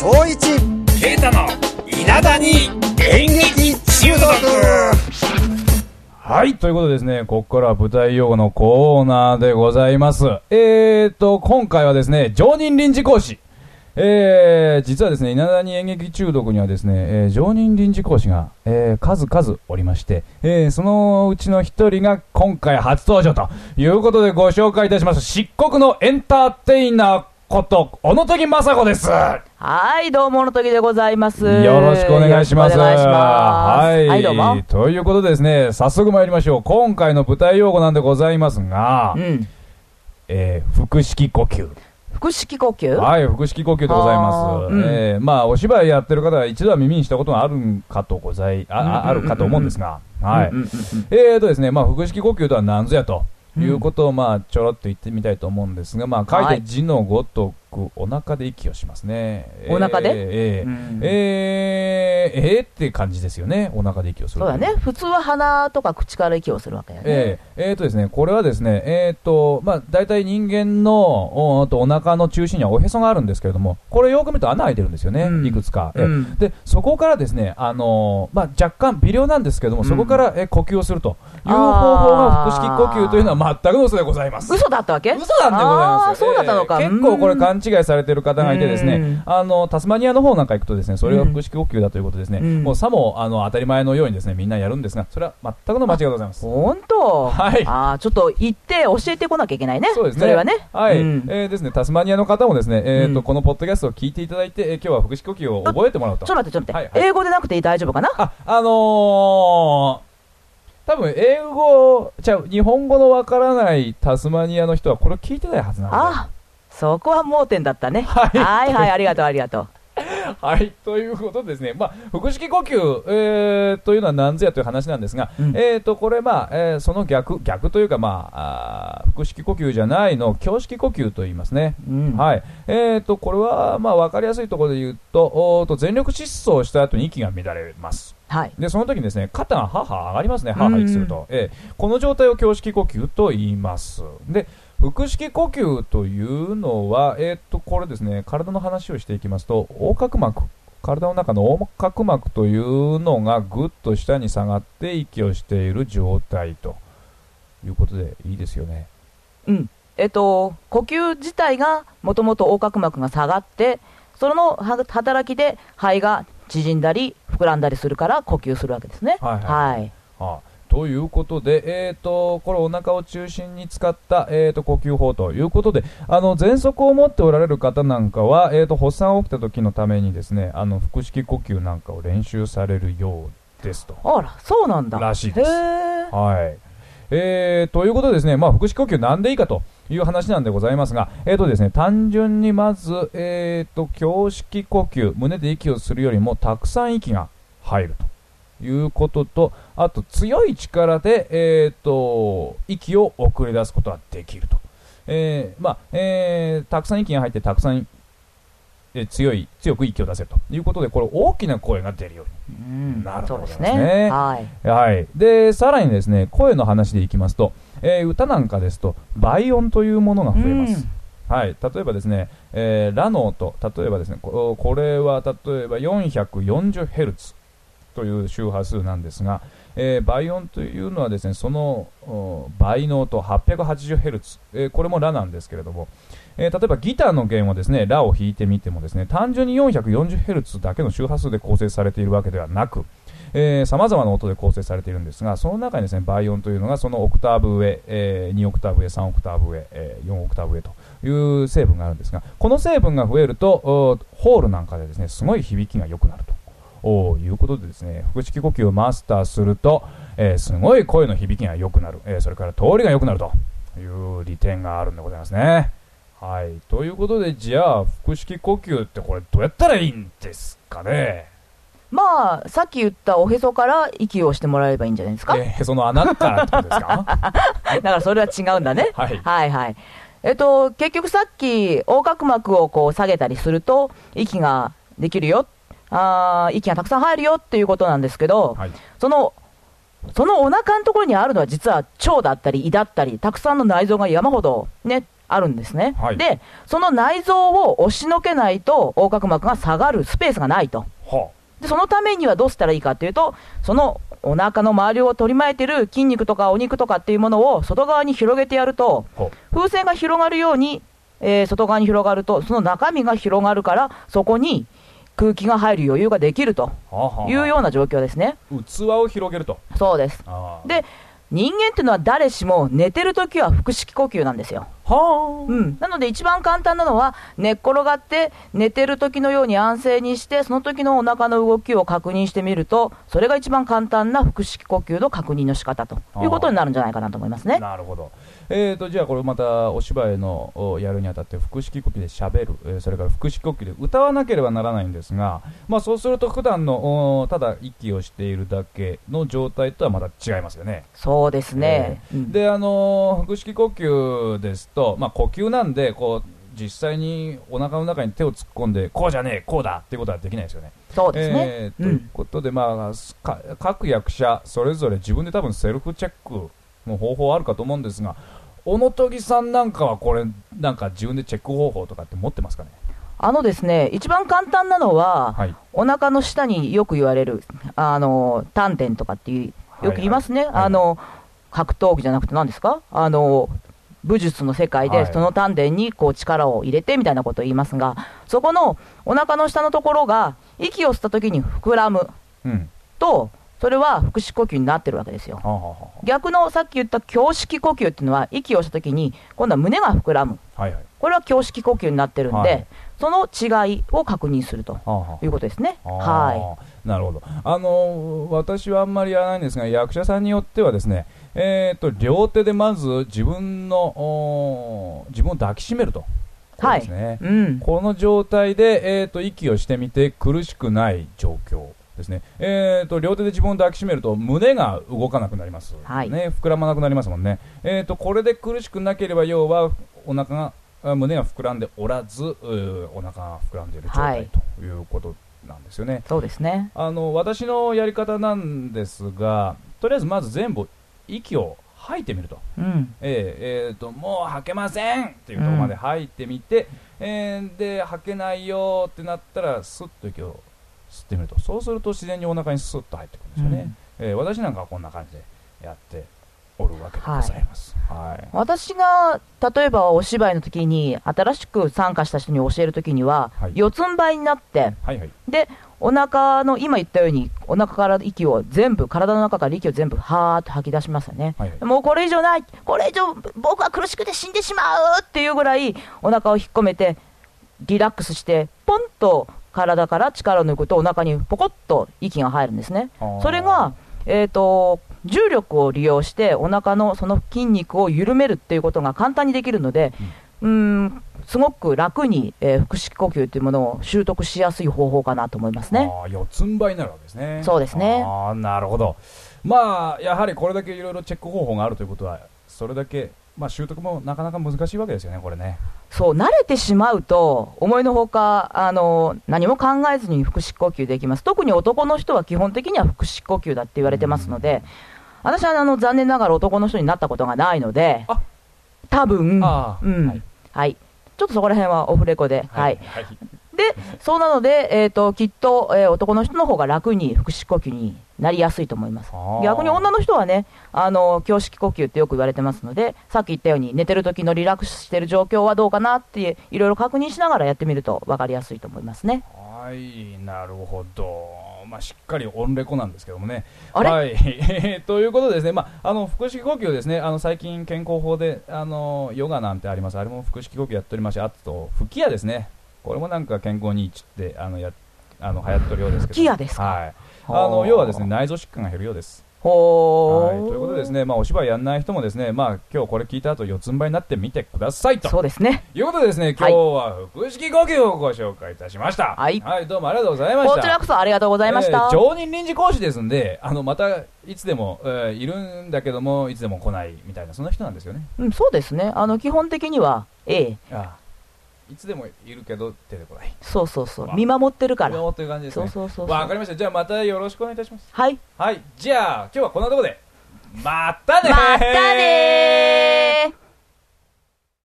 翔一ケイタの稲田に演劇中毒はい、ということでですね、ここからは舞台用語のコーナーでございます。えーと、今回はですね、常任臨時講師。えー、実はですね、稲田に演劇中毒にはですね、えー常任臨時講師が、えー数々おりまして、えーそのうちの一人が今回初登場ということでご紹介いたします。漆黒のエンターテイナーこと、小野時雅子です。はい、どうもの時でございます。よろしくお願いします。いします。はい。はい、どうも。ということでですね、早速参りましょう。今回の舞台用語なんでございますが、うん。えー腹式呼吸。腹式呼吸？はい、腹式呼吸でございます。うんえーまあ、お芝居やってる方は一度は耳にしたことがあるんかとござい、あ、ああるかと思うんですが、はい。えーとですね、まあ、腹式呼吸とは何ぞやと。いうことを、まあ、ちょろっと言ってみたいと思うんですが、まあ、書いて字のごとく、お腹で息をしますね。お腹で？えーえーうんえー、えーって感じですよね。お腹で息をする。そうだね。普通は鼻とか口から息をするわけだよね。えー、えーとですね、これはですね、えーと、まあ、大体人間のおとお腹の中心にはおへそがあるんですけれども、これよく見ると穴開いてるんですよね、うんいくつか。えーうんで、そこからですね、あのーまあ、若干微量なんですけれども、うんそこから、えー呼吸をするという方法が腹式呼吸というのは全くの嘘でございます。嘘だったわけ？嘘なんでございますそうだったのか。えー結構これ勘違いされてる方がいてですねうん、あの、タスマニアの方なんか行くとですね、それが腹式呼吸だということですね、うんもうさも、あの、当たり前のようにですね、みんなやるんですが、それは全くの間違いでございます。本当？はいああ、ちょっと行って教えてこなきゃいけないね。そうですね。れはね。はい。うんえーですね、タスマニアの方もですね、えっ、と、うんこのポッドキャストを聞いていただいて、えー今日は腹式呼吸を覚えてもらうと。ちょっと待って、ちょっと待って。英語でなくて大丈夫かな？あ、あのー、多分英語、じゃあ日本語のわからないタスマニアの人はこれを聞いてないはずなんで。あそこは盲点だったね。はいはいはい、ありがとう、ありがとう。はい、ということでですね、まあ、腹式呼吸、えーというのは何ぞやという話なんですが、うんえーと、これ、まあ、えーその逆、逆というか、まあ、あー腹式呼吸じゃないのを胸式呼吸と言いますね。うんはい。えーと、これは、まあ、わかりやすいところで言うと、おーと全力疾走した後に息が乱れます。はい。で、その時にですね、肩がはは上がりますね、はは息すると。えーこの状態を胸式呼吸と言います。で、腹式呼吸というのは、えーっと、これですね、体の話をしていきますと、横隔膜、体の中の横隔膜というのがぐっと下に下がって息をしている状態ということでいいですよね。うん。えっと、呼吸自体がもともと横隔膜が下がって、そのは働きで肺が縮んだり膨らんだりするから呼吸するわけですね。はいはいはい。はあということで、えー、とこれ、お腹を中心に使った、えー、と呼吸法ということで、あの喘息を持っておられる方なんかは、えー、と発作が起きた時のためにですねあの腹式呼吸なんかを練習されるようですと。あら、そうなんだ。らしいですはいえー、ということでですね、まあ、腹式呼吸なんでいいかという話なんでございますが、えーとですね、単純にまず、えー、と胸式呼吸、胸で息をするよりもたくさん息が入るということと、あと強い力で、えー、と息を送り出すことができると。えーまあえーたくさん息が入ってたくさん、えー強い強く息を出せるということでこれ大きな声が出るようにうんなるほどそうですねね。はい。はい。で、さらにですね、声の話でいきますと、えー歌なんかですと、倍音というものが増えます。はい。例えばですね、えーラの音、例えばですね、ここれは例えば 440Hz という周波数なんですが、えー倍音というのはですね、その倍の音 880Hz、えーこれもラなんですけれども、えー例えばギターの弦をですね、ラを弾いてみてもですね、単純に 440Hz だけの周波数で構成されているわけではなく、さまざまな音で構成されているんですが、その中にですね、倍音というのがそのオクターブ上、えー2オクターブ上、3オクターブ上、えー4オクターブ上という成分があるんですが、この成分が増えると、ホールなんかでですね、すごい響きが良くなると。おいうことでですね、腹式呼吸をマスターすると、えーすごい声の響きが良くなる、えーそれから通りが良くなるという利点があるんでございますね。はい。ということで、じゃあ、腹式呼吸ってこれどうやったらいいんですかね？まあ、さっき言ったおへそから息をしてもらえればいいんじゃないですか？えーへその穴からってことですか？だからそれは違うんだね。はいはいはい。えっと、結局さっき、横隔膜をこう下げたりすると、息ができるよ。あー息がたくさん入るよっていうことなんですけど、はい。その、そのお腹のところにあるのは実は腸だったり胃だったり、たくさんの内臓が山ほどね、あるんですね。はいで、その内臓を押しのけないと、横隔膜が下がるスペースがないと。はで、そのためにはどうしたらいいかっていうと、そのお腹の周りを取り巻いてる筋肉とかお肉とかっていうものを外側に広げてやると、あ。は風船が広がるように、えー外側に広がると、その中身が広がるから、そこに空気が入る余裕ができるというような状況ですね。器を広げると。そうです。で、人間っていうのは誰しも寝てるときは腹式呼吸なんですよ。はあ。うん。なので一番簡単なのは、寝っ転がって寝てる時のように安静にして、その時のお腹の動きを確認してみると、それが一番簡単な腹式呼吸の確認の仕方ということになるんじゃないかなと思いますね。なるほど。えーと、じゃあこれまたお芝居のおやるにあたって腹式呼吸で喋る、えーそれから腹式呼吸で歌わなければならないんですが、まあそうすると普段のおただ息をしているだけの状態とはまた違いますよね。そうですね。うんで、あのー腹式呼吸ですと、まあ呼吸なんで、こう、実際にお腹の中に手を突っ込んで、こうじゃねえ、こうだっていうことはできないですよね。そうですね。えーといううん。ことで、まあ、か各役者、それぞれ自分で多分セルフチェックの方法あるかと思うんですが、小野戸木さんなんかはこれ、なんか自分でチェック方法とかって持ってますかね？あのですね、一番簡単なのは、はい。お腹の下によく言われる、あの、丹田とかっていう、よく言いますね。はいはいあの、格闘技じゃなくて何ですか？あの、武術の世界で、はいその丹田にこう力を入れてみたいなことを言いますが、そこのお腹の下のところが、息を吸った時に膨らむうん。と、それは腹式呼吸になってるわけですよ。逆のさっき言った胸式呼吸っていうのは、息をした時に、今度は胸が膨らむ。あ、はいはい。これは胸式呼吸になってるんで、はいその違いを確認するということですね。はなるほど。あのー私はあんまりやらないんですが、役者さんによってはですね、えー、と両手でまず自分の自分を抱きしめると、これですね。い。うん。この状態で、えー、と息をしてみて苦しくない状況ですね、えー、と両手で自分を抱きしめると胸が動かなくなります、はい。ね、膨らまなくなりますもんね、えー、とこれで苦しくなければ要はお腹があ胸が膨らんでおらずお腹が膨らんでいる状態、はい。ということなんですよね。そうですね。あの私のやり方なんですがとりあえずまず全部息を吐いてみると。うん。えーえーともう吐けませんっていうところまで吐いてみて、えーで吐けないよってなったらスッと息を吸ってみると。そうすると自然にお腹にスッと入ってくるんですよね、えー私なんかはこんな感じでやっておるわけでございます、はい。私が例えばお芝居の時に新しく参加した人に教える時には、はい。四つん這いになってはいはい。でお腹の今言ったようにお腹から息を全部体の中から息を全部はーっと吐き出しますよね、はいはい。もうこれ以上ないこれ以上僕は苦しくて死んでしまうっていうぐらいお腹を引っ込めてリラックスしてポンと体から力を抜くとお腹にポコッと息が入るんですね。それが、えー、と重力を利用してお腹のその筋肉を緩めるっていうことが簡単にできるので、うーん、すごく楽に、えー腹式呼吸というものを習得しやすい方法かなと思いますね。あー四つん這いになるわけですね。そうですね。あーなるほど。まあやはりこれだけいろいろチェック方法があるということはそれだけまあ習得もなかなか難しいわけですよねこれねそう、慣れてしまうと、思いのほか、あの、何も考えずに腹式呼吸できます。特に男の人は基本的には腹式呼吸だって言われてますので、私はあの残念ながら男の人になったことがないのであ、多分、うん、ははいい。ちょっとそこら辺はオフレコで、はい。はいで、そうなので、えっ、と、きっと、えー男の人の方が楽に腹式呼吸になりやすいと思います逆に女の人はね、あの、胸式呼吸ってよく言われてますので、さっき言ったように寝てる時のリラックスしてる状況はどうかなって、いろいろ確認しながらやってみると分かりやすいと思いますね。はい、なるほど。まあ、しっかりオンレコなんですけどもね。はい。ということでですね、まあ、あの、腹式呼吸ですね、あの、最近健康法で、あの、ヨガなんてあります。あれも腹式呼吸やっておりまして、あと、吹き矢ですね。これもなんか健康にいいって、あの、や、あの、流行ってるようですけど。吹き矢ですか？はい。あの、要はですね、内臓疾患が減るようです。はい。ということでですね、まあ、お芝居やんない人もですね、まあ、今日これ聞いた後、四つん這いになってみてくださいと。そうですね。いうことでですね、今日は腹式呼吸をご紹介いたしました。はいどうもありがとうございました。こちらこそありがとうございました。えー常任臨時講師ですんで、あの、また、いつでも、えーいるんだけども、いつでも来ないみたいな、そんな人なんですよね。うん、そうですね。あの、基本的には、ええ、ああいつでもいるけど、出てこない。そうそうそう。わ見守ってるから。よーという感じですね。そうそうそう。わかりました。じゃあまたよろしくお願いいたします。はい。はい。じゃあ、今日はこんなところで、またねーまたねー